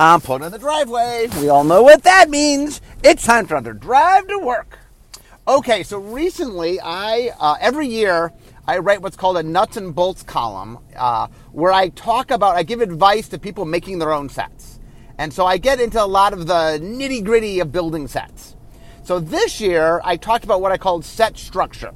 I'm pulling in the driveway. We all know what that means. It's time for another drive to work. Okay, so recently, I uh, every year I write what's called a nuts and bolts column, uh, where I talk about, I give advice to people making their own sets, and so I get into a lot of the nitty gritty of building sets. So this year, I talked about what I called set structure,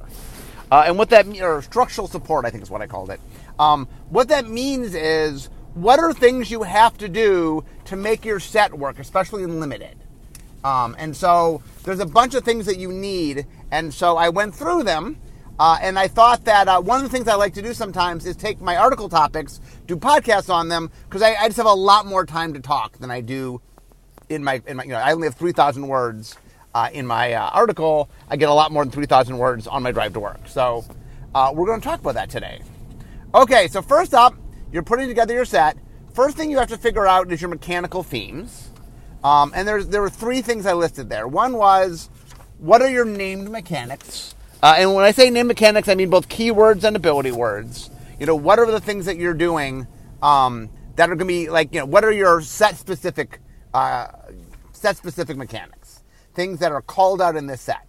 uh, and what that or structural support, I think is what I called it. Um, what that means is what are things you have to do to make your set work, especially in limited. Um, and so there's a bunch of things that you need, and so I went through them. Uh, and I thought that uh, one of the things I like to do sometimes is take my article topics, do podcasts on them, because I, I, just have a lot more time to talk than I do in my, in my you know, I only have 3,000 words uh, in my uh, article. I get a lot more than 3,000 words on my drive to work. So uh, we're going to talk about that today. Okay, so first up, you're putting together your set. First thing you have to figure out is your mechanical themes. Um, and there's, there were three things I listed there. One was, what are your named mechanics? Uh, and when I say named mechanics, I mean both keywords and ability words. You know, what are the things that you're doing um, that are going to be like, you know, what are your set specific, uh, set specific mechanics? Things that are called out in this set.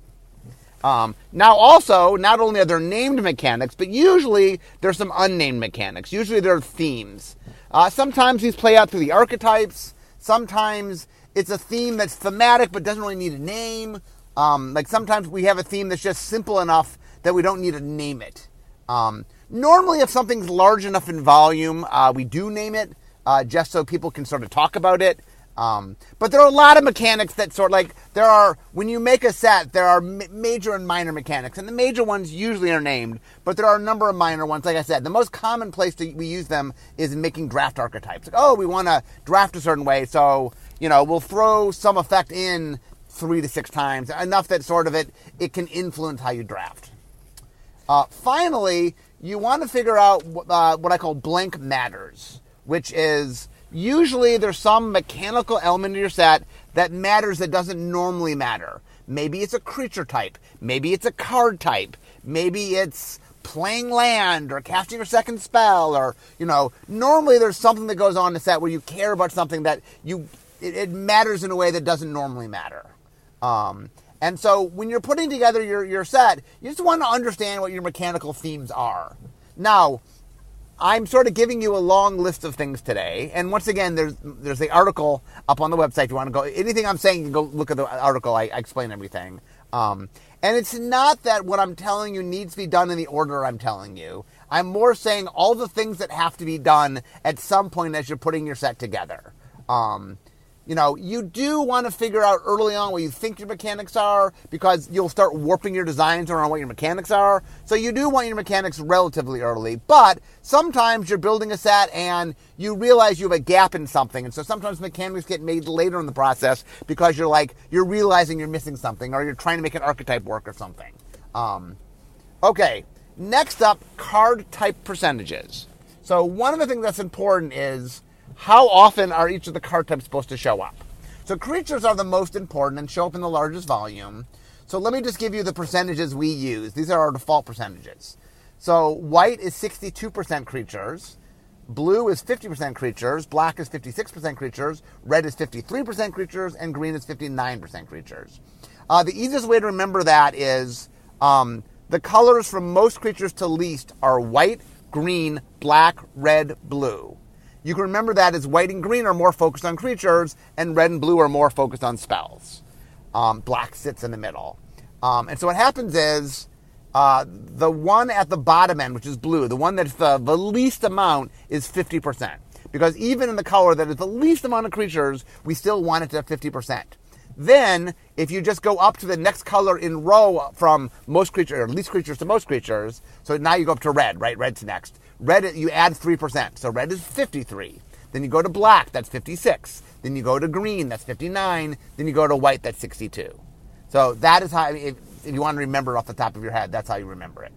Um, now, also, not only are there named mechanics, but usually there's some unnamed mechanics. Usually there are themes. Uh, sometimes these play out through the archetypes. Sometimes it's a theme that's thematic but doesn't really need a name. Um, like sometimes we have a theme that's just simple enough that we don't need to name it. Um, normally, if something's large enough in volume, uh, we do name it uh, just so people can sort of talk about it. Um, but there are a lot of mechanics that sort like there are when you make a set there are m- major and minor mechanics and the major ones usually are named but there are a number of minor ones. Like i said the most common place to, we use them is in making draft archetypes. Like oh we want to draft a certain way so you know we'll throw some effect in three to six times enough that sort of it it can influence how you draft. Uh, finally you want to figure out uh, what i call blank matters which is Usually there's some mechanical element in your set that matters that doesn't normally matter. Maybe it's a creature type. Maybe it's a card type. Maybe it's playing land or casting your second spell or, you know, normally there's something that goes on in the set where you care about something that you, it, it matters in a way that doesn't normally matter. Um, and so when you're putting together your, your set, you just want to understand what your mechanical themes are. Now, I'm sort of giving you a long list of things today. And once again, there's there's the article up on the website. If you want to go, anything I'm saying, you can go look at the article. I, I explain everything. Um, and it's not that what I'm telling you needs to be done in the order I'm telling you. I'm more saying all the things that have to be done at some point as you're putting your set together. Um, you know, you do want to figure out early on what you think your mechanics are because you'll start warping your designs around what your mechanics are. So you do want your mechanics relatively early, but sometimes you're building a set and you realize you have a gap in something. And so sometimes mechanics get made later in the process because you're like, you're realizing you're missing something or you're trying to make an archetype work or something. Um, okay, next up, card type percentages. So one of the things that's important is how often are each of the card types supposed to show up? So creatures are the most important and show up in the largest volume. So let me just give you the percentages we use. These are our default percentages. So white is 62% creatures, blue is 50% creatures, black is 56% creatures, red is 53% creatures, and green is 59% creatures. Uh, the easiest way to remember that is um, the colors from most creatures to least are white, green, black, red, blue. You can remember that as white and green are more focused on creatures, and red and blue are more focused on spells. Um, black sits in the middle. Um, and so what happens is uh, the one at the bottom end, which is blue, the one that's the, the least amount, is 50%. Because even in the color that is the least amount of creatures, we still want it to have 50%. Then, if you just go up to the next color in row from most creatures, or least creatures to most creatures, so now you go up to red, right? Red's next. Red, you add 3%. So red is 53. Then you go to black, that's 56. Then you go to green, that's 59. Then you go to white, that's 62. So that is how, if, if you want to remember off the top of your head, that's how you remember it.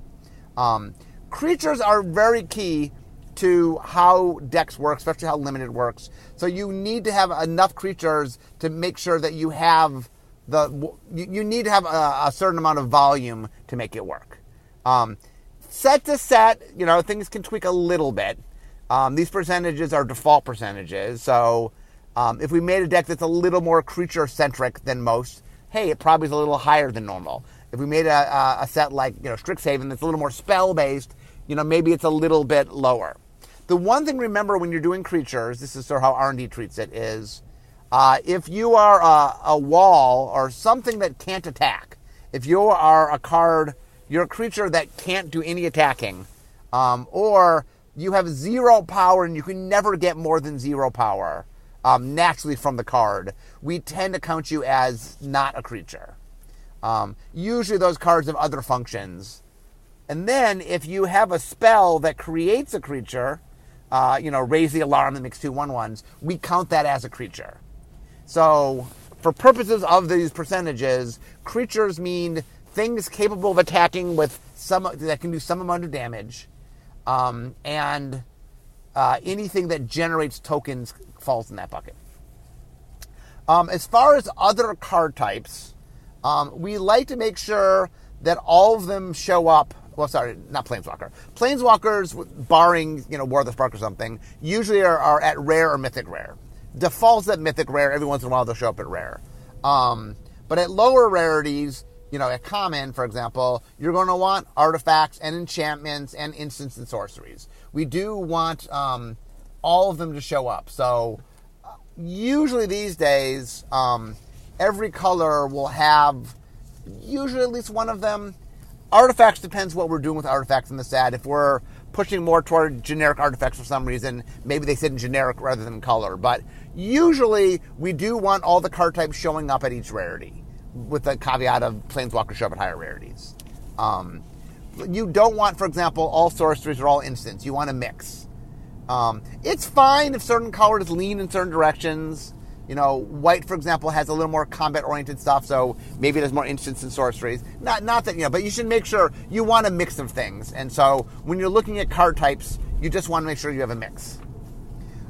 Um, creatures are very key to how decks work, especially how limited works. So you need to have enough creatures to make sure that you have the, you, you need to have a, a, certain amount of volume to make it work. Um, set to set, you know, things can tweak a little bit. Um, these percentages are default percentages, so Um, if we made a deck that's a little more creature centric than most, hey, it probably is a little higher than normal. If we made a, a, set like you know Strixhaven that's a little more spell based, you know maybe it's a little bit lower. The one thing remember when you're doing creatures, this is sort of how R and D treats it, is uh, if you are a, a wall or something that can't attack, if you are a card, you're a creature that can't do any attacking, um, or you have zero power and you can never get more than zero power um, naturally from the card, we tend to count you as not a creature. Um, usually those cards have other functions. And then if you have a spell that creates a creature, uh, you know, raise the alarm that makes two one ones, we count that as a creature. So for purposes of these percentages, creatures mean things capable of attacking with some that can do some amount of damage, um, and uh, anything that generates tokens falls in that bucket. Um, as far as other card types, um, we like to make sure that all of them show up. Well, sorry, not Planeswalker. Planeswalkers, barring you know War of the Spark or something, usually are, are at rare or mythic rare. Defaults at mythic rare. Every once in a while they'll show up at rare. Um, but at lower rarities, you know, a common, for example, you're going to want artifacts and enchantments and instants and sorceries. We do want um, all of them to show up. So usually these days, um, every color will have usually at least one of them. Artifacts depends what we're doing with artifacts in the set. If we're pushing more toward generic artifacts for some reason, maybe they sit in generic rather than color. But usually we do want all the card types showing up at each rarity, with the caveat of planeswalkers show up at higher rarities. Um, you don't want, for example, all sorceries or all instants. You want a mix. Um, it's fine if certain colors lean in certain directions. You know, white, for example, has a little more combat-oriented stuff, so maybe there's more instants and sorceries. Not, not that you know, but you should make sure you want a mix of things. And so, when you're looking at card types, you just want to make sure you have a mix.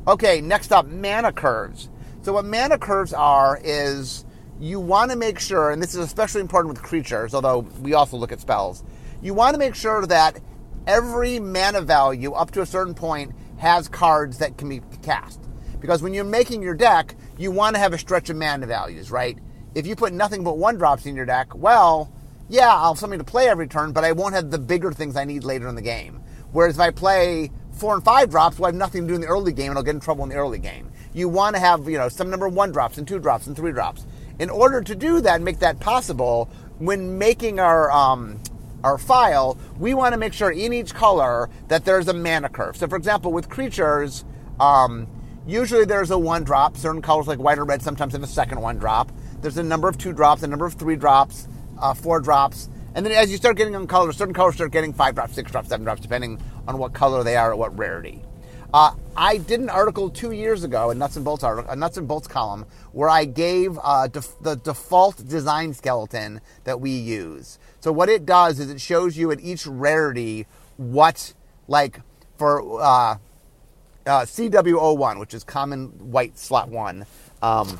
Okay, next up, mana curves. So, what mana curves are is you want to make sure, and this is especially important with creatures, although we also look at spells. You want to make sure that every mana value up to a certain point has cards that can be cast. Because when you're making your deck, you want to have a stretch of mana values, right? If you put nothing but one drops in your deck, well, yeah, I'll have something to play every turn, but I won't have the bigger things I need later in the game. Whereas if I play four and five drops, well, I have nothing to do in the early game, and I'll get in trouble in the early game. You want to have, you know, some number of one drops and two drops and three drops. In order to do that, make that possible, when making our um, our file, we want to make sure in each color that there's a mana curve. So, for example, with creatures, um, usually there's a one drop. Certain colors like white or red sometimes have a second one drop. There's a number of two drops, a number of three drops, uh, four drops. And then as you start getting on colors, certain colors start getting five drops, six drops, seven drops, depending on what color they are or what rarity. Uh, I did an article two years ago, a nuts and bolts article, a nuts and bolts column, where I gave uh, def- the default design skeleton that we use. So what it does is it shows you at each rarity what, like, for uh, uh, CW01, which is common white slot one, um,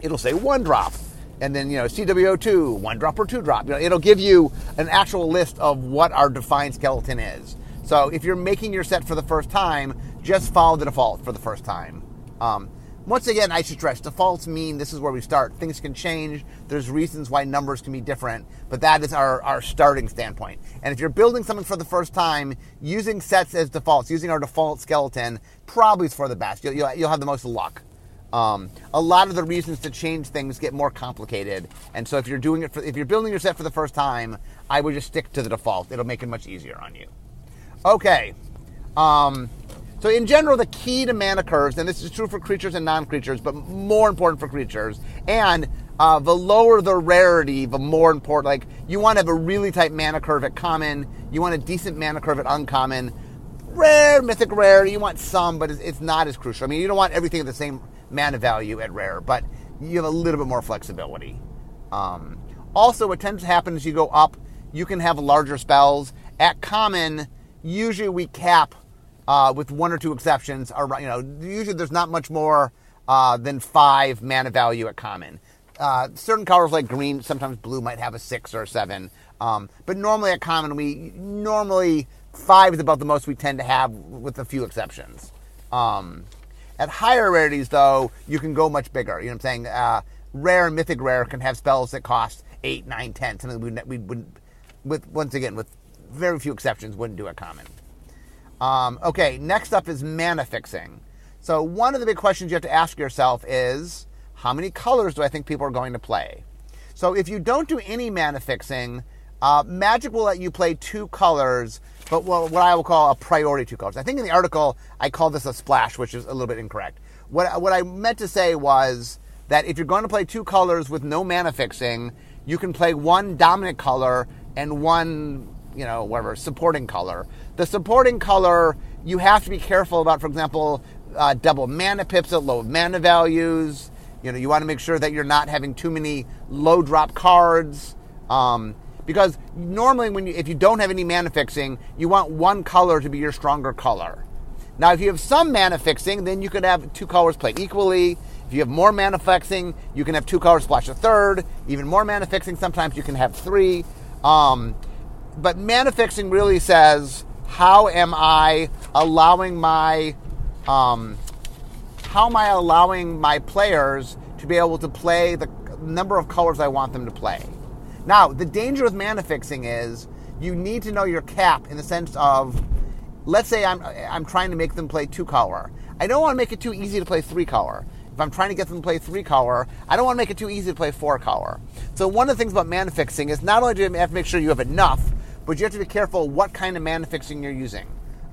it'll say one drop. And then, you know, CW02, one drop or two drop. You know, it'll give you an actual list of what our defined skeleton is. So if you're making your set for the first time, just follow the default for the first time. Um, once again, I should stress defaults mean this is where we start. Things can change. There's reasons why numbers can be different, but that is our, our starting standpoint. And if you're building something for the first time, using sets as defaults, using our default skeleton, probably is for the best. You'll, you'll, you'll have the most luck. Um, a lot of the reasons to change things get more complicated, and so if you're doing it for, if you're building your set for the first time, I would just stick to the default. It'll make it much easier on you. Okay. Um, so in general, the key to mana curves, and this is true for creatures and non-creatures, but more important for creatures, and uh, the lower the rarity, the more important. Like you want to have a really tight mana curve at common. You want a decent mana curve at uncommon. Rare, mythic rare, you want some, but it's, it's not as crucial. I mean, you don't want everything at the same mana value at rare, but you have a little bit more flexibility. Um, also, what tends to happen as you go up, you can have larger spells. At common, usually we cap uh, with one or two exceptions. You know usually there's not much more uh, than five mana value at common. Uh, certain colors like green, sometimes blue might have a six or a seven, um, but normally at common we normally five is about the most we tend to have, with a few exceptions. Um, At higher rarities, though, you can go much bigger. You know what I'm saying? Uh, rare and mythic rare can have spells that cost eight, nine, ten. Something we, we wouldn't, with once again, with very few exceptions, wouldn't do a common. Um, okay, next up is mana fixing. So one of the big questions you have to ask yourself is, how many colors do I think people are going to play? So if you don't do any mana fixing, uh, Magic will let you play two colors, but what I will call a priority two colors. I think in the article I call this a splash, which is a little bit incorrect. What, what I meant to say was that if you're going to play two colors with no mana fixing, you can play one dominant color and one, you know, whatever, supporting color. The supporting color, you have to be careful about, for example, uh, double mana pips at low mana values. You know, you want to make sure that you're not having too many low drop cards. Um, because normally, when you, if you don't have any mana fixing, you want one color to be your stronger color. Now, if you have some mana fixing, then you could have two colors play equally. If you have more mana fixing, you can have two colors splash a third. Even more mana fixing, sometimes you can have three. Um, but mana fixing really says, how am I allowing my, um, how am I allowing my players to be able to play the number of colors I want them to play? Now, the danger with mana fixing is you need to know your cap in the sense of, let's say I'm, I'm trying to make them play two color. I don't want to make it too easy to play three color. If I'm trying to get them to play three color, I don't want to make it too easy to play four color. So one of the things about mana fixing is not only do you have to make sure you have enough, but you have to be careful what kind of mana fixing you're using.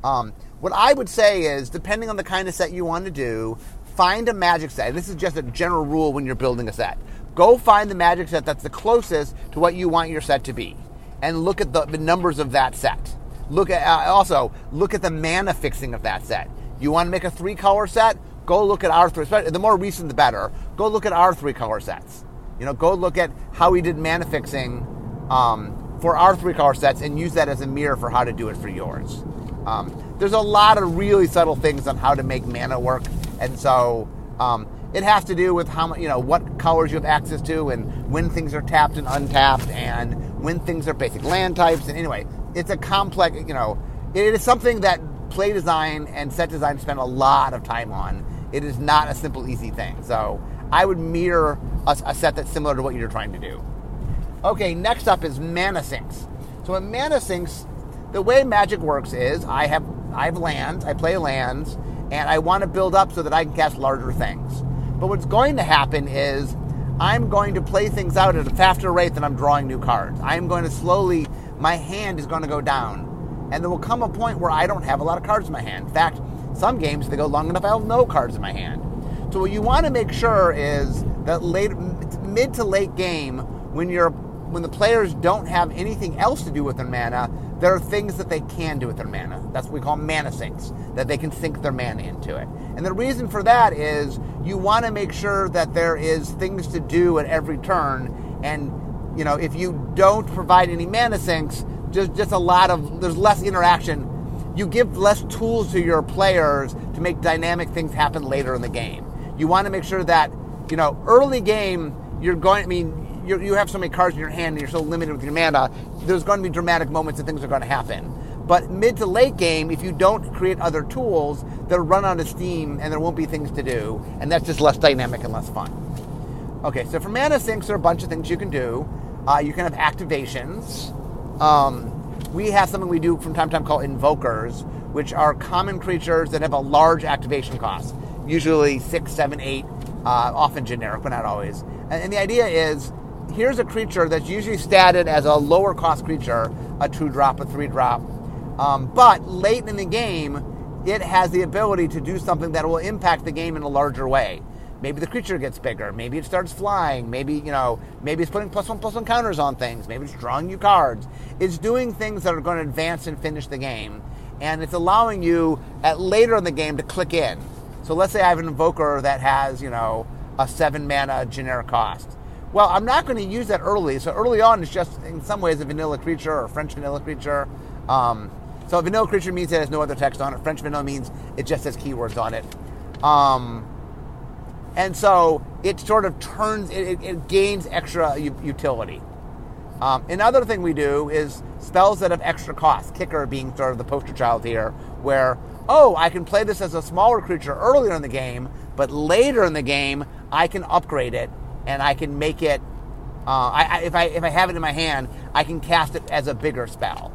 Um, what I would say is, depending on the kind of set you want to do, find a magic set. This is just a general rule when you're building a set. Go find the magic set that's the closest to what you want your set to be, and look at the, the numbers of that set. Look at uh, also look at the mana fixing of that set. You want to make a three color set? Go look at our three. The more recent, the better. Go look at our three color sets. You know, go look at how we did mana fixing um, for our three color sets and use that as a mirror for how to do it for yours. Um, there's a lot of really subtle things on how to make mana work, and so um, it has to do with how much, you know, what colors you have access to and when things are tapped and untapped and when things are basic land types. And anyway, it's a complex, you know, it is something that play design and set design spend a lot of time on. It is not a simple, easy thing. So I would mirror a, a set that's similar to what you're trying to do. Okay, next up is mana sinks. So in mana sinks, the way magic works is I have I have lands, I play lands, and I want to build up so that I can cast larger things. But what's going to happen is I'm going to play things out at a faster rate than I'm drawing new cards. I'm going to slowly, my hand is going to go down. And there will come a point where I don't have a lot of cards in my hand. In fact, some games, they go long enough, I have no cards in my hand. So what you want to make sure is that late, mid to late game, when you're when the players don't have anything else to do with their mana, there are things that they can do with their mana. That's what we call mana sinks, that they can sink their mana into it. And the reason for that is you want to make sure that there is things to do at every turn. And, you know, if you don't provide any mana sinks, just, just a lot of, there's less interaction. You give less tools to your players to make dynamic things happen later in the game. You want to make sure that, you know, early game, you're going, I mean, you you have so many cards in your hand and you're so limited with your mana, there's going to be dramatic moments and things are going to happen. But mid to late game, if you don't create other tools, they'll run out of steam and there won't be things to do, and that's just less dynamic and less fun. Okay, so for mana sinks, there are a bunch of things you can do. Uh, you can have activations. Um, we have something we do from time to time called invokers, which are common creatures that have a large activation cost, usually six, seven, eight, uh, often generic, but not always. And the idea is here's a creature that's usually statted as a lower cost creature, a two drop, a three drop. Um, but late in the game, it has the ability to do something that will impact the game in a larger way. Maybe the creature gets bigger. Maybe it starts flying. Maybe, you know, maybe it's putting plus one plus one counters on things. Maybe it's drawing you cards. It's doing things that are going to advance and finish the game. And it's allowing you at later in the game to click in. So let's say I have an invoker that has, you know, a seven mana generic cost. Well, I'm not going to use that early. So early on, it's just in some ways a vanilla creature or French vanilla creature. Um, so a vanilla creature means it has no other text on it. French vanilla means it just has keywords on it. Um, and so it sort of turns, it, it gains extra utility. Um, another thing we do is spells that have extra cost. Kicker being sort of the poster child here, where oh, I can play this as a smaller creature earlier in the game, but later in the game, I can upgrade it and I can make it. Uh, I, I, if I if I have it in my hand, I can cast it as a bigger spell.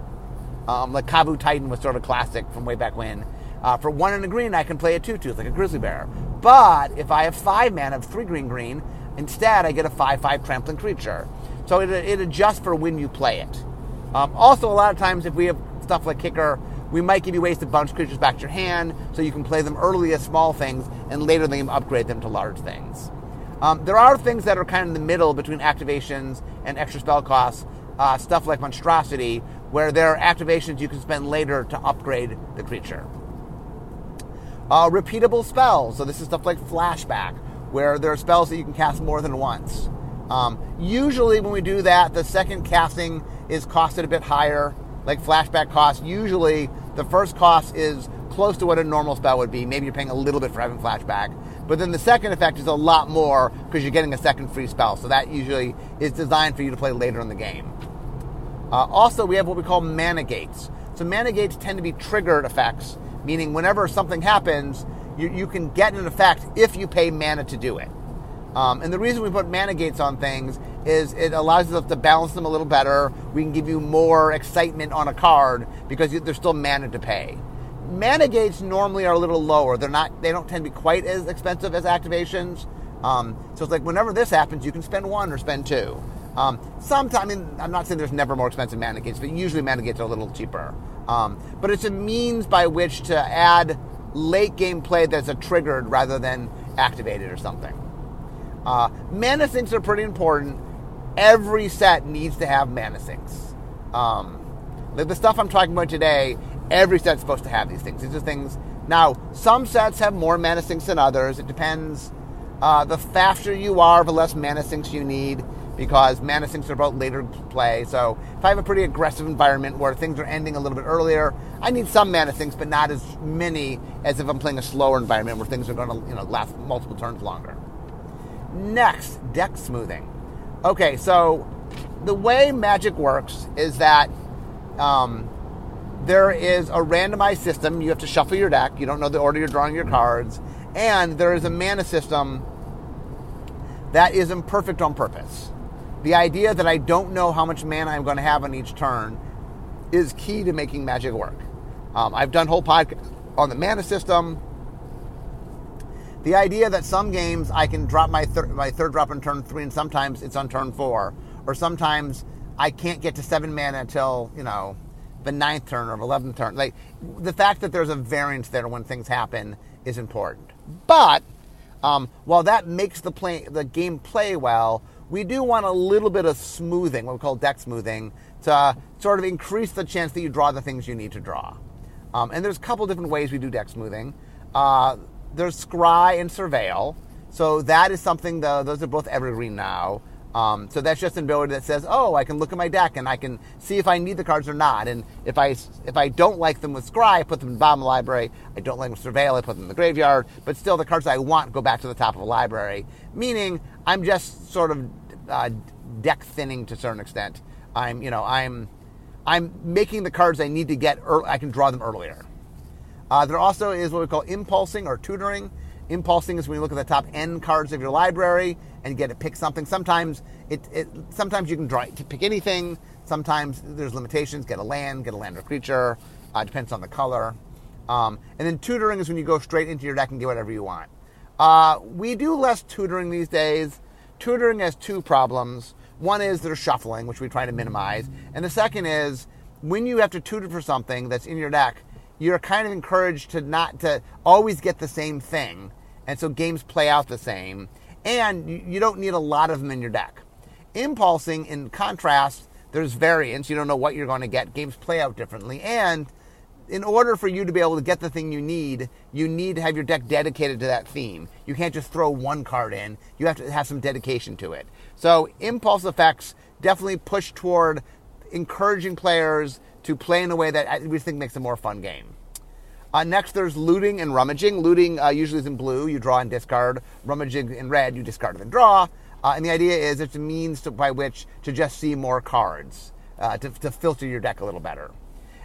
Um, like Kavu Titan was sort of classic from way back when. Uh, for one and a green, I can play a two tooth like a grizzly bear. But if I have five mana of three green green, instead I get a five five trampling creature. So it, it adjusts for when you play it. Um, also, a lot of times if we have stuff like kicker, we might give you ways to bounce creatures back to your hand so you can play them early as small things and later in the game upgrade them to large things. Um, there are things that are kind of in the middle between activations and extra spell costs, uh, stuff like Monstrosity, where there are activations you can spend later to upgrade the creature. Uh, repeatable spells. So this is stuff like Flashback, where there are spells that you can cast more than once. Um, usually, when we do that, the second casting is costed a bit higher. Like Flashback cost, usually the first cost is close to what a normal spell would be. Maybe you're paying a little bit for having Flashback. But then the second effect is a lot more because you're getting a second free spell. So that usually is designed for you to play later in the game. Uh, also, we have what we call mana gates. So mana gates tend to be triggered effects meaning whenever something happens, you, you can get an effect if you pay mana to do it. Um, and the reason we put mana gates on things is it allows us to balance them a little better. We can give you more excitement on a card because there's still mana to pay. Mana gates normally are a little lower. They're not. They don't tend to be quite as expensive as activations. Um, so it's like whenever this happens, you can spend one or spend two. Um, sometimes, I mean, I'm not saying there's never more expensive mana gates, but usually mana gates are a little cheaper. Um, but it's a means by which to add late game play that's a triggered rather than activated or something. Uh, mana sinks are pretty important. Every set needs to have mana sinks. Um, the, the stuff I'm talking about today, every set's supposed to have these things. These are things. Now, some sets have more mana sinks than others. It depends. Uh, the faster you are, the less mana sinks you need because mana sinks are about later play. So if I have a pretty aggressive environment where things are ending a little bit earlier, I need some mana sinks, but not as many as if I'm playing a slower environment where things are going to you know last multiple turns longer. Next, deck smoothing. Okay, so the way Magic works is that um, there is a randomized system. You have to shuffle your deck. You don't know the order you're drawing your cards, and there is a mana system that is imperfect on purpose. The idea that I don't know how much mana I'm going to have on each turn is key to making Magic work. Um, I've done whole podcasts on the mana system. The idea that some games I can drop my thir- my third drop on turn three, and sometimes it's on turn four, or sometimes I can't get to seven mana until you know the ninth turn or eleventh turn. Like the fact that there's a variance there when things happen is important. But um, while that makes the play the game play well, we do want a little bit of smoothing, what we call deck smoothing, to sort of increase the chance that you draw the things you need to draw. Um, and there's a couple different ways we do deck smoothing. Uh, there's Scry and Surveil. So that is something, the, those are both evergreen now. Um, so that's just an ability that says, oh, I can look at my deck and I can see if I need the cards or not. And if I if I don't like them with Scry, I put them in the bottom of the library. I don't like them with Surveil, I put them in the graveyard. But still, the cards I want go back to the top of the library. Meaning, I'm just sort of uh, deck thinning to a certain extent. I'm, you know, I'm, I'm making the cards I need to get. Early, I can draw them earlier. Uh, there also is what we call impulsing or tutoring. Impulsing is when you look at the top n cards of your library and get to pick something. Sometimes it, it sometimes you can draw to pick anything. Sometimes there's limitations. Get a land, get a land or creature. Uh, depends on the color. Um, and then tutoring is when you go straight into your deck and get whatever you want. Uh, we do less tutoring these days. Tutoring has two problems. One is there's shuffling, which we try to minimize. And the second is when you have to tutor for something that's in your deck, you're kind of encouraged to not to always get the same thing. And so games play out the same. And you don't need a lot of them in your deck. Impulsing, in contrast, there's variance. You don't know what you're going to get. Games play out differently. And in order for you to be able to get the thing you need, you need to have your deck dedicated to that theme. You can't just throw one card in. You have to have some dedication to it. So impulse effects definitely push toward encouraging players to play in a way that we think makes a more fun game. Uh, next, there's looting and rummaging. Looting uh, usually is in blue. You draw and discard. Rummaging in red. You discard and draw. Uh, and the idea is it's a means to, by which to just see more cards, uh, to, to filter your deck a little better.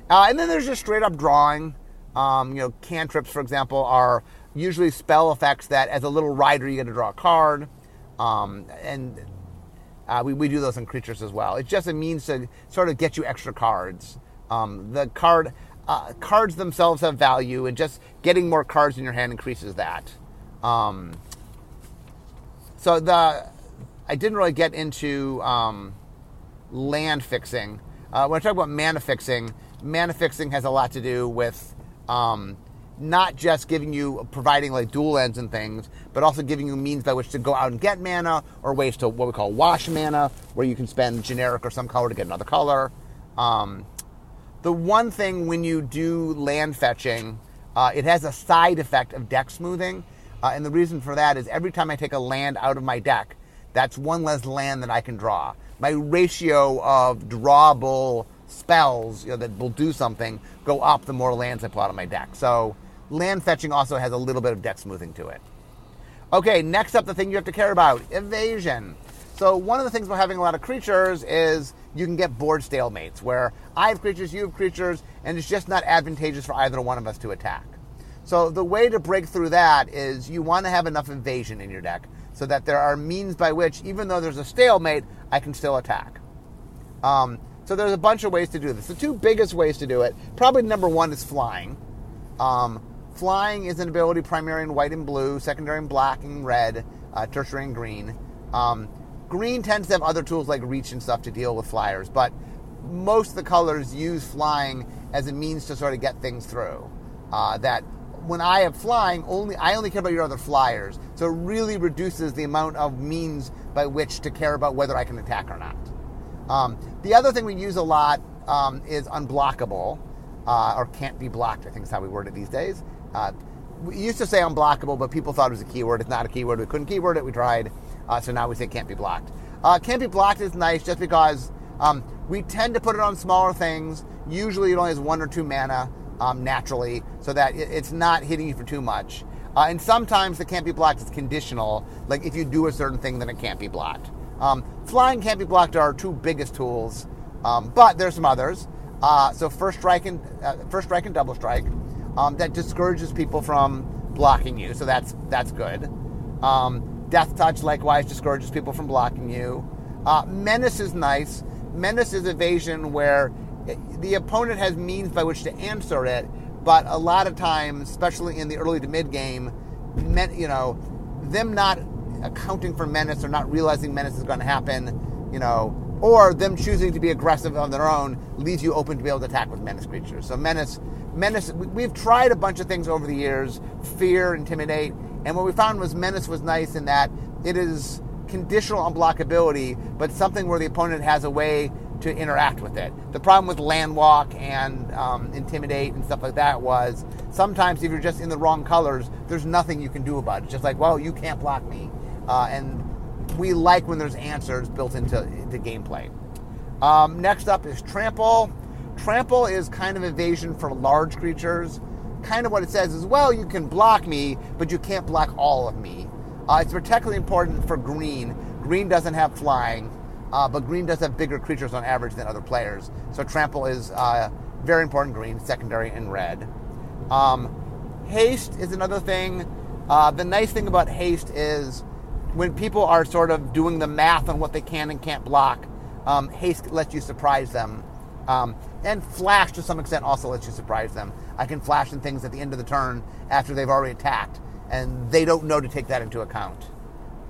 Uh, and then there's just straight up drawing. Um, you know, cantrips, for example, are usually spell effects that, as a little rider, you get to draw a card, um, and uh, we, we do those in creatures as well. It's just a means to sort of get you extra cards. Um, the card uh, cards themselves have value, and just getting more cards in your hand increases that. Um, so the I didn't really get into um, land fixing. Uh, when I talk about mana fixing, mana fixing has a lot to do with um, not just giving you providing like dual lands and things, but also giving you means by which to go out and get mana or ways to what we call wash mana, where you can spend generic or some color to get another color. Um, the one thing when you do land fetching, uh, it has a side effect of deck smoothing. Uh, and the reason for that is every time I take a land out of my deck, that's one less land that I can draw. My ratio of drawable spells you know, that will do something go up the more lands I pull out of my deck. So land fetching also has a little bit of deck smoothing to it. Okay, next up, the thing you have to care about evasion. So, one of the things about having a lot of creatures is you can get board stalemates where I have creatures, you have creatures, and it's just not advantageous for either one of us to attack. So, the way to break through that is you want to have enough evasion in your deck so that there are means by which, even though there's a stalemate, I can still attack. Um, so, there's a bunch of ways to do this. The two biggest ways to do it probably number one is flying. Um, flying is an ability primary in white and blue, secondary in black and red, uh, tertiary in green. Um, green tends to have other tools like reach and stuff to deal with flyers, but most of the colors use flying as a means to sort of get things through. Uh, that when I have flying, only I only care about your other flyers, so it really reduces the amount of means by which to care about whether I can attack or not. Um, the other thing we use a lot um, is unblockable, uh, or can't be blocked. I think is how we word it these days. Uh, we used to say unblockable, but people thought it was a keyword. It's not a keyword. We couldn't keyword it. We tried. Uh, so now we say can't be blocked. Uh, can't be blocked is nice just because um, we tend to put it on smaller things. Usually it only has one or two mana um, naturally, so that it's not hitting you for too much. Uh, and sometimes the can't be blocked is conditional. Like if you do a certain thing, then it can't be blocked. Um, flying can't be blocked are our two biggest tools, um, but there's some others. Uh, so first strike and uh, first strike and double strike um, that discourages people from blocking you. So that's that's good. Um, deathtouch likewise discourages people from blocking you. Uh, menace is nice. Menace is evasion where the opponent has means by which to answer it, but a lot of times, especially in the early to mid game, men, you know, them not accounting for menace or not realizing menace is going to happen, you know, or them choosing to be aggressive on their own leaves you open to be able to attack with menace creatures. So menace, menace. We've tried a bunch of things over the years: fear, intimidate, and what we found was menace was nice in that it is conditional on blockability, but something where the opponent has a way to interact with it. The problem with land walk and um, intimidate and stuff like that was sometimes if you're just in the wrong colors, there's nothing you can do about it. It's just like, well, you can't block me, uh, and we like when there's answers built into the gameplay. Um, next up is Trample. Trample is kind of evasion for large creatures. Kind of what it says is, well, you can block me, but you can't block all of me. Uh, it's particularly important for green. Green doesn't have flying, uh, but green does have bigger creatures on average than other players. So Trample is uh, very important green, secondary in red. Um, haste is another thing. Uh, the nice thing about haste is when people are sort of doing the math on what they can and can't block, um, haste lets you surprise them. Um, and flash to some extent also lets you surprise them. I can flash in things at the end of the turn after they've already attacked, and they don't know to take that into account.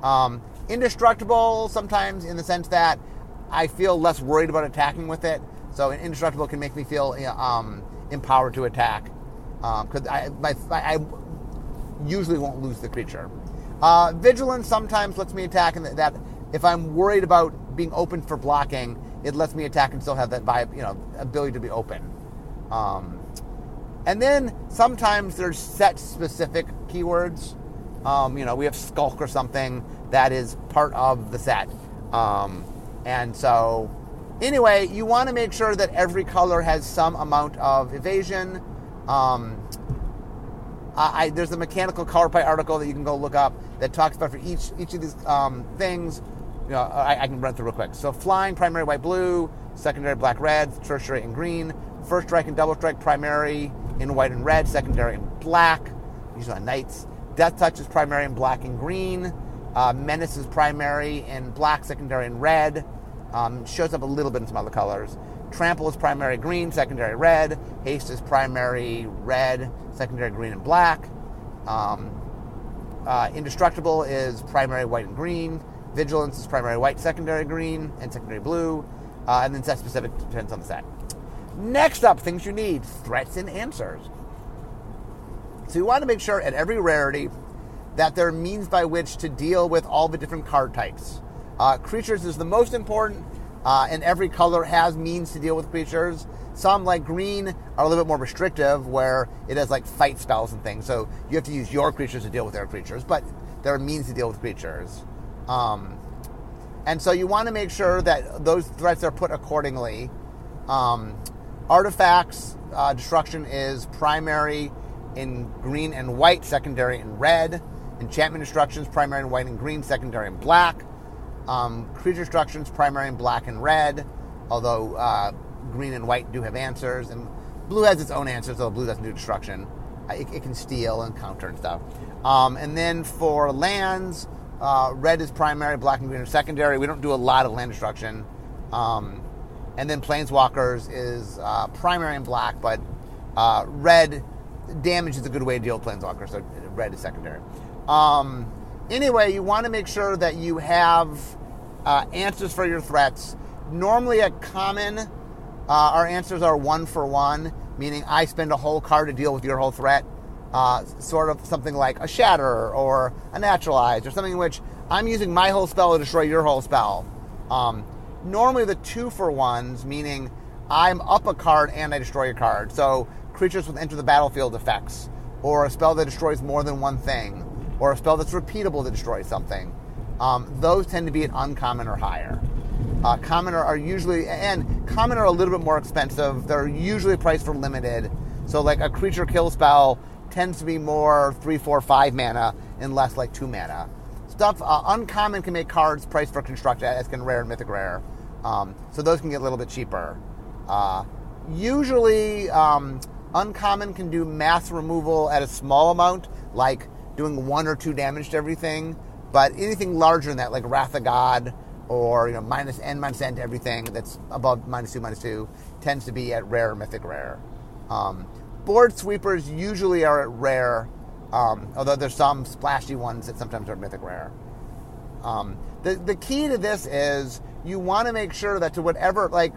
Um, indestructible sometimes in the sense that I feel less worried about attacking with it. So indestructible can make me feel um, empowered to attack because um, I, I, I usually won't lose the creature. Uh, vigilance sometimes lets me attack, and that if I'm worried about being open for blocking, it lets me attack and still have that vibe, you know, ability to be open. Um, and then sometimes there's set specific keywords. Um, you know, we have skulk or something that is part of the set. Um, and so, anyway, you want to make sure that every color has some amount of evasion. Um, I, there's a mechanical color pie article that you can go look up that talks about for each each of these um, things. You know, I, I, can run through real quick. So flying, primary white blue, secondary black red, tertiary and green, first strike and double strike, primary in white and red, secondary in black, usually on knights. Deathtouch is primary in black and green. Uh, Menace is primary in black, secondary in red. Um, shows up a little bit in some other colors. Trample is primary green, secondary red. Haste is primary red, secondary green and black. Um, uh, Indestructible is primary white and green. Vigilance is primary white, secondary green, and secondary blue. Uh, and then set specific depends on the set. Next up, things you need threats and answers. So you want to make sure at every rarity that there are means by which to deal with all the different card types. Uh, creatures is the most important, uh, and every color has means to deal with creatures. Some, like green, are a little bit more restrictive, where it has like fight spells and things. So you have to use your creatures to deal with their creatures, but there are means to deal with creatures. Um, and so you want to make sure that those threats are put accordingly. Um, artifacts uh, destruction is primary in green and white, secondary in red. Enchantment destruction is primary in white and green, secondary in black. Um, creature destruction is primary in black and red, although uh, green and white do have answers. And blue has its own answers, though blue doesn't do destruction. Uh, it, it, can steal and counter and stuff. Um, and then for lands, uh, red is primary, black and green are secondary. We don't do a lot of land destruction. Um, and then planeswalkers is uh, primary in black, but uh, red damage is a good way to deal with planeswalkers. So red is secondary. Um, anyway, you want to make sure that you have uh, answers for your threats. Normally, a common, uh, our answers are one for one, meaning I spend a whole card to deal with your whole threat uh, sort of something like a shatter or a naturalize or something in which I'm using my whole spell to destroy your whole spell. Um, normally, the two for ones, meaning I'm up a card and I destroy a card. So, creatures with enter the battlefield effects, or a spell that destroys more than one thing, or a spell that's repeatable that destroys something. Um, those tend to be at uncommon or higher. Uh, common are, are usually, and common are a little bit more expensive. They're usually priced for limited. So, like a creature kill spell tends to be more three, four, five mana and less like two mana. Stuff uh, uncommon can make cards priced for construct as can rare and mythic rare, um, so those can get a little bit cheaper. Uh, usually, um, uncommon can do mass removal at a small amount, like doing one or two damage to everything. But anything larger than that, like Wrath of God or you know minus n minus n to everything that's above minus two minus two, tends to be at rare mythic rare. Um, board sweepers usually are at rare, um, although there's some splashy ones that sometimes are mythic rare. Um, the, the key to this is you want to make sure that to whatever, like,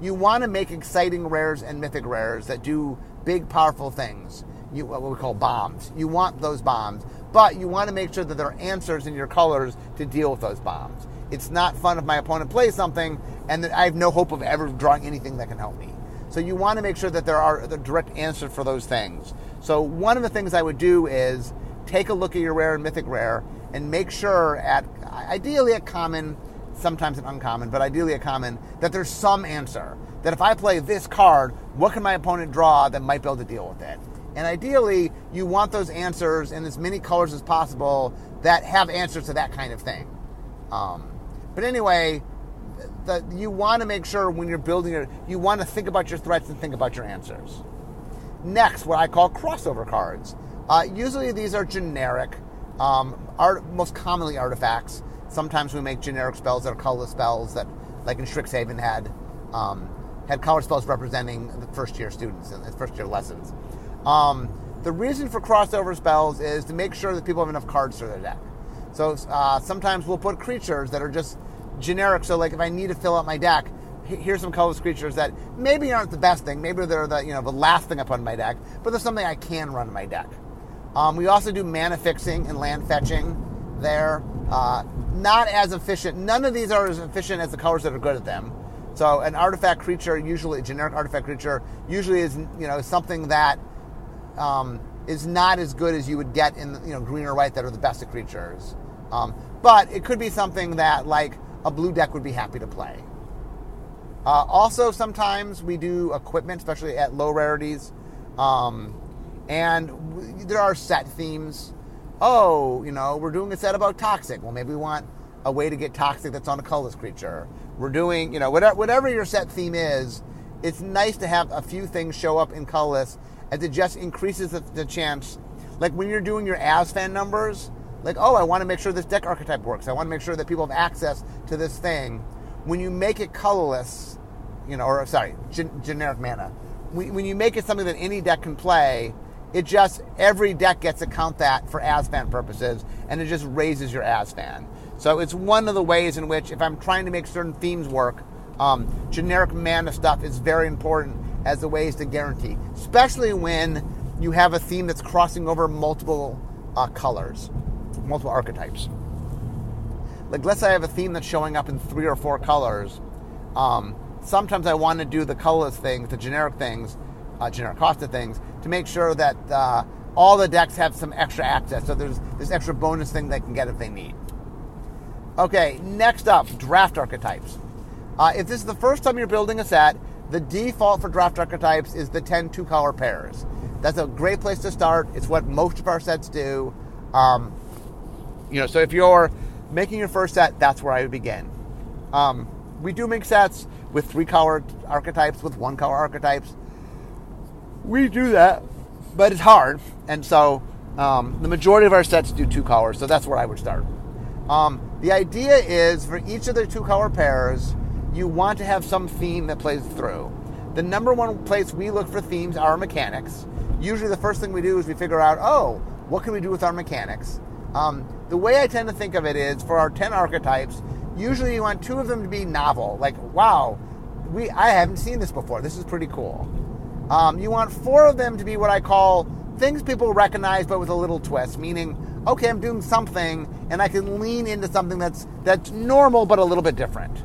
you want to make exciting rares and mythic rares that do big, powerful things. You, what we call bombs. You want those bombs, but you want to make sure that there are answers in your colors to deal with those bombs. It's not fun if my opponent plays something and I have no hope of ever drawing anything that can help me. So you want to make sure that there are the direct answers for those things. So one of the things I would do is take a look at your rare and mythic rare and make sure at ideally a common, sometimes an uncommon, but ideally a common, that there's some answer. That if I play this card, what can my opponent draw that might be able to deal with it? And ideally, you want those answers in as many colors as possible that have answers to that kind of thing. Um, but anyway, that you want to make sure when you're building it, you want to think about your threats and think about your answers. Next, what I call crossover cards. Uh, usually these are generic, um, art, most commonly artifacts. Sometimes we make generic spells that are colorless spells that, like in Strixhaven, had um, had color spells representing the first year students and first year lessons. Um, the reason for crossover spells is to make sure that people have enough cards for their deck. So uh, sometimes we'll put creatures that are just generic. So like if I need to fill out my deck, here's some colorless creatures that maybe aren't the best thing. Maybe they're the you know the last thing I put in my deck, but there's something I can run in my deck. Um, we also do mana fixing and land fetching there. Uh, not as efficient. None of these are as efficient as the colors that are good at them. So an artifact creature, usually a generic artifact creature, usually is you know something that um, is not as good as you would get in you know green or white that are the best of creatures. Um, but it could be something that like a blue deck would be happy to play. Uh, also, sometimes we do equipment, especially at low rarities, um, and w- there are set themes. Oh, you know, we're doing a set about toxic. Well, maybe we want a way to get toxic that's on a colorless creature. We're doing, you know, whatever, whatever your set theme is. It's nice to have a few things show up in colorless as it just increases the, the chance. Like when you're doing your ASFAN numbers, like, oh, I want to make sure this deck archetype works. I want to make sure that people have access to this thing. When you make it colorless, you know, or sorry, gen- generic mana, when, when you make it something that any deck can play, it just, every deck gets to count that for ASFAN purposes, and it just raises your ASFAN. So it's one of the ways in which, if I'm trying to make certain themes work, um, generic mana stuff is very important as the ways to guarantee, especially when you have a theme that's crossing over multiple uh, colors, multiple archetypes. Like, let's say I have a theme that's showing up in three or four colors. Um, sometimes I want to do the colorless things, the generic things, uh, generic of things, to make sure that uh, all the decks have some extra access. So there's this extra bonus thing they can get if they need. Okay, next up, draft archetypes. Uh, if this is the first time you're building a set, the default for draft archetypes is the 10 two color pairs. That's a great place to start. It's what most of our sets do. Um, you know, so if you're making your first set, that's where I would begin. Um, we do make sets with three color archetypes, with one color archetypes. We do that, but it's hard, and so um, the majority of our sets do two colors. So that's where I would start. Um, the idea is for each of the two color pairs, you want to have some theme that plays through. The number one place we look for themes are mechanics. Usually, the first thing we do is we figure out, oh, what can we do with our mechanics? Um, the way I tend to think of it is for our 10 archetypes, usually you want two of them to be novel. Like, wow, we I haven't seen this before. This is pretty cool. Um, you want four of them to be what I call things people recognize but with a little twist, meaning, okay, I'm doing something and I can lean into something that's that's normal but a little bit different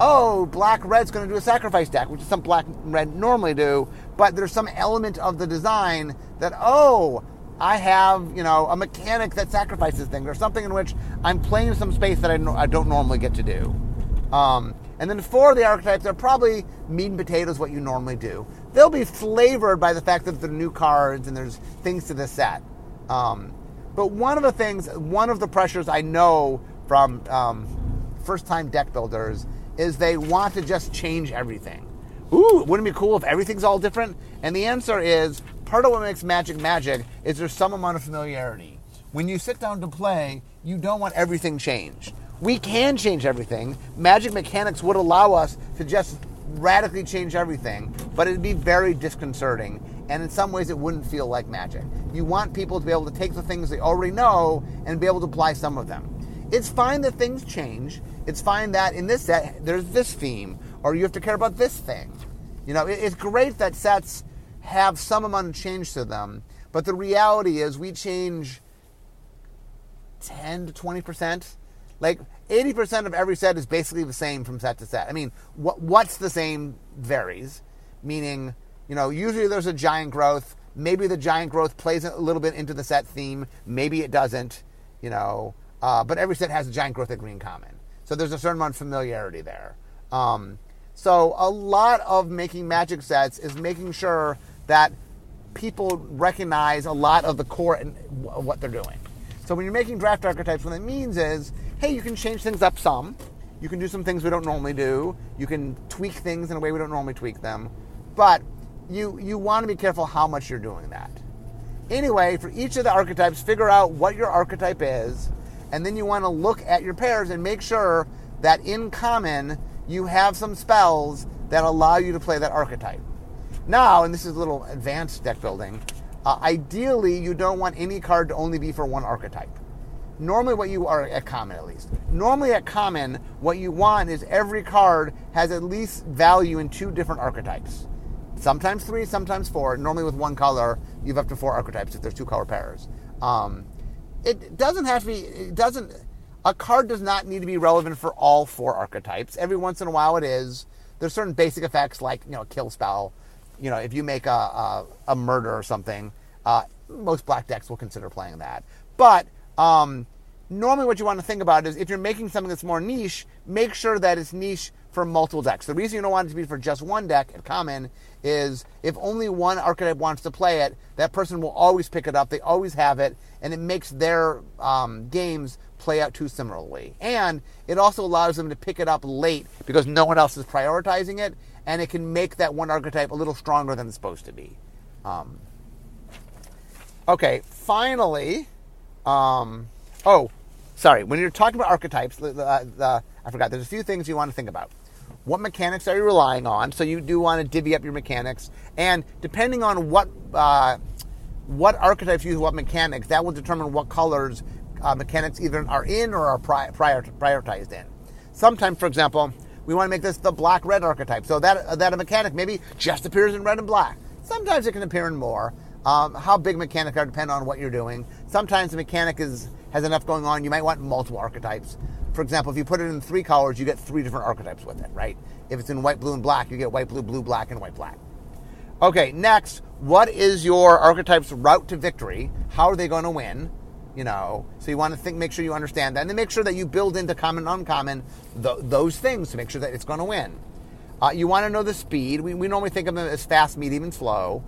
oh, black red's going to do a sacrifice deck, which is some black and red normally do, but there's some element of the design that, oh, I have, you know, a mechanic that sacrifices things, or something in which I'm playing some space that I, no, I don't normally get to do. Um, and then for the archetypes, they're probably meat and potatoes, what you normally do. They'll be flavored by the fact that there are new cards and there's things to the set. Um, but one of the things, one of the pressures I know from um, first time deck builders is they want to just change everything. Ooh, wouldn't it be cool if everything's all different? And the answer is part of what makes magic magic is there's some amount of familiarity. When you sit down to play, you don't want everything changed. We can change everything. Magic mechanics would allow us to just radically change everything, but it'd be very disconcerting. And in some ways, it wouldn't feel like magic. You want people to be able to take the things they already know and be able to apply some of them. It's fine that things change. It's fine that in this set there's this theme, or you have to care about this thing. You know, it's great that sets have some amount of change to them, but the reality is we change 10 to 20 percent. Like 80 percent of every set is basically the same from set to set. I mean, what what's the same varies, meaning you know usually there's a giant growth. Maybe the giant growth plays a little bit into the set theme. Maybe it doesn't. You know, uh, but every set has a giant growth at green common. So there's a certain amount of familiarity there. Um, so a lot of making magic sets is making sure that people recognize a lot of the core and what they're doing. So when you're making draft archetypes, what it means is, hey, you can change things up some. You can do some things we don't normally do. You can tweak things in a way we don't normally tweak them. But you you want to be careful how much you're doing that. Anyway, for each of the archetypes, figure out what your archetype is and then you want to look at your pairs and make sure that in common you have some spells that allow you to play that archetype. Now, and this is a little advanced deck building, uh, ideally you don't want any card to only be for one archetype. Normally, what you are at common at least. Normally, at common, what you want is every card has at least value in two different archetypes. Sometimes three, sometimes four. Normally, with one color, you have up to four archetypes if there's two color pairs. Um, it doesn't have to be, it doesn't, a card does not need to be relevant for all four archetypes. Every once in a while it is. There's certain basic effects like, you know, a kill spell. You know, if you make a, a, a murder or something, uh, most black decks will consider playing that. But um, normally what you want to think about is if you're making something that's more niche, make sure that it's niche for multiple decks. The reason you don't want it to be for just one deck at common is if only one archetype wants to play it, that person will always pick it up. They always have it, and it makes their um, games play out too similarly. And it also allows them to pick it up late because no one else is prioritizing it, and it can make that one archetype a little stronger than it's supposed to be. Um, Okay, finally, um, oh, sorry. When you're talking about archetypes, the, I forgot. There's a few things you want to think about. What mechanics are you relying on? So you do want to divvy up your mechanics, and depending on what uh, what archetypes use what mechanics, that will determine what colors uh, mechanics either are in or are prior, prior, prioritized in. Sometimes, for example, we want to make this the black red archetype, so that that a mechanic maybe just appears in red and black. Sometimes it can appear in more. Um, how big mechanic are depend on what you're doing. Sometimes the mechanic is has enough going on. You might want multiple archetypes. For example, if you put it in three colors, you get three different archetypes with it, right? If it's in white, blue, and black, you get white, blue, blue, black, and white, black. Okay, next, what is your archetype's route to victory? How are they going to win? You know, so you want to think, make sure you understand that, and then make sure that you build into common, and uncommon th- those things to make sure that it's going to win. Uh, you want to know the speed. We, we normally think of them as fast, medium, and slow.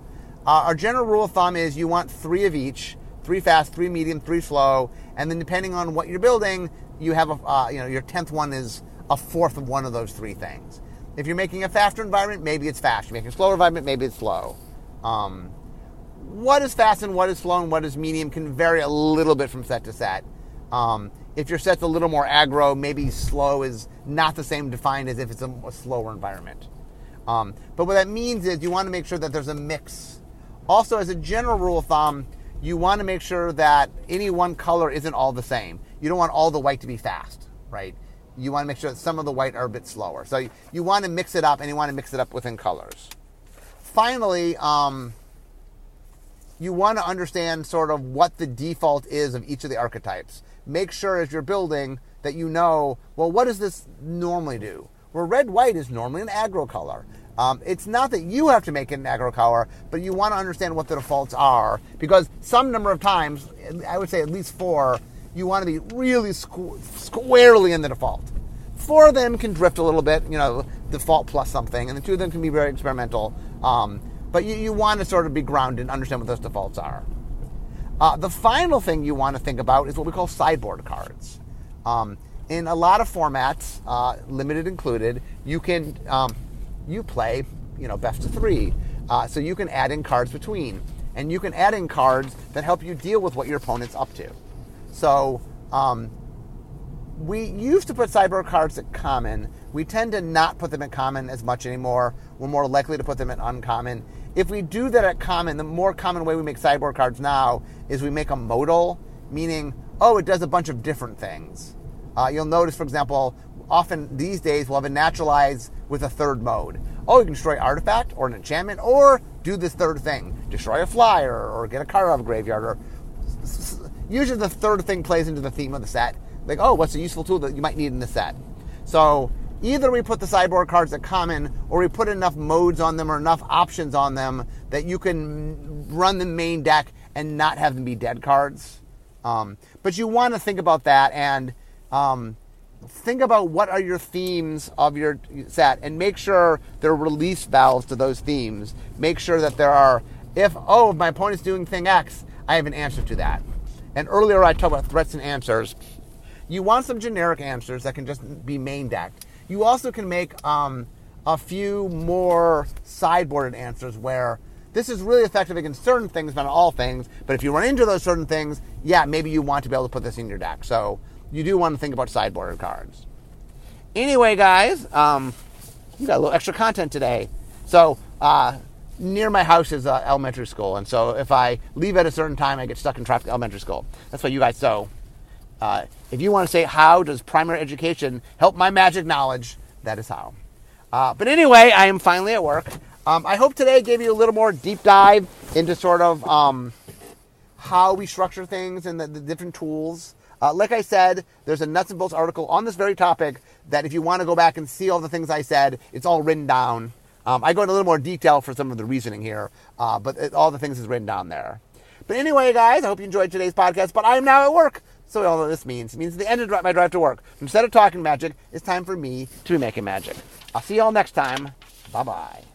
Uh, our general rule of thumb is you want three of each: three fast, three medium, three slow, and then depending on what you're building, you have a uh, you know your tenth one is a fourth of one of those three things. If you're making a faster environment, maybe it's fast. You're making a slower environment, maybe it's slow. Um, what is fast and what is slow and what is medium can vary a little bit from set to set. Um, if your set's a little more aggro, maybe slow is not the same defined as if it's a, a slower environment. Um, but what that means is you want to make sure that there's a mix also, as a general rule of thumb, you want to make sure that any one color isn't all the same. You don't want all the white to be fast, right? You want to make sure that some of the white are a bit slower. So you, want to mix it up, and you want to mix it up within colors. Finally, um, you want to understand sort of what the default is of each of the archetypes. Make sure as you're building that you know, well, what does this normally do? Well, red white is normally an aggro color. Um, it's not that you have to make it an aggro color, but you want to understand what the defaults are because some number of times, I would say at least four, you want to be really squ- squarely in the default. Four of them can drift a little bit, you know, default plus something, and the two of them can be very experimental. Um, but you, you want to sort of be grounded and understand what those defaults are. Uh, the final thing you want to think about is what we call sideboard cards. Um, in a lot of formats, uh, limited included, you can um, you play, you know, best of three. Uh, so you can add in cards between, and you can add in cards that help you deal with what your opponent's up to. So um, we used to put sideboard cards at common. We tend to not put them at common as much anymore. We're more likely to put them at uncommon. If we do that at common, the more common way we make sideboard cards now is we make a modal, meaning, oh, it does a bunch of different things. Uh, you'll notice, for example, often these days we'll have a naturalize with a third mode. Oh, you can destroy artifact or an enchantment or do this third thing. Destroy a flyer or get a card out of a graveyard or usually the third thing plays into the theme of the set. Like, oh, what's a useful tool that you might need in the set? So either we put the sideboard cards at common or we put enough modes on them or enough options on them that you can run the main deck and not have them be dead cards. Um, but you want to think about that and um, think about what are your themes of your set and make sure there are release valves to those themes. Make sure that there are, if, oh, my opponent's doing thing X, I have an answer to that. And earlier I talked about threats and answers. You want some generic answers that can just be main decked. You also can make um, a few more sideboarded answers where this is really effective against certain things, not all things. But if you run into those certain things, yeah, maybe you want to be able to put this in your deck. So you do want to think about sideboard cards. Anyway, guys, um, you got a little extra content today. So, uh, near my house is uh, elementary school, and so if I leave at a certain time, I get stuck in traffic elementary school. That's why you guys. So, uh, if you want to say how does primary education help my magic knowledge, that is how. Uh, but anyway, I am finally at work. Um, I hope today gave you a little more deep dive into sort of um, how we structure things and the, the different tools. Uh, like I said, there's a nuts and bolts article on this very topic that if you want to go back and see all the things I said, it's all written down. Um, I go into a little more detail for some of the reasoning here, uh, but it, all the things is written down there. But anyway, guys, I hope you enjoyed today's podcast. But I am now at work, so all this means it means the end of my drive to work. Instead of talking magic, it's time for me to be making magic. I'll see you all next time. Bye bye.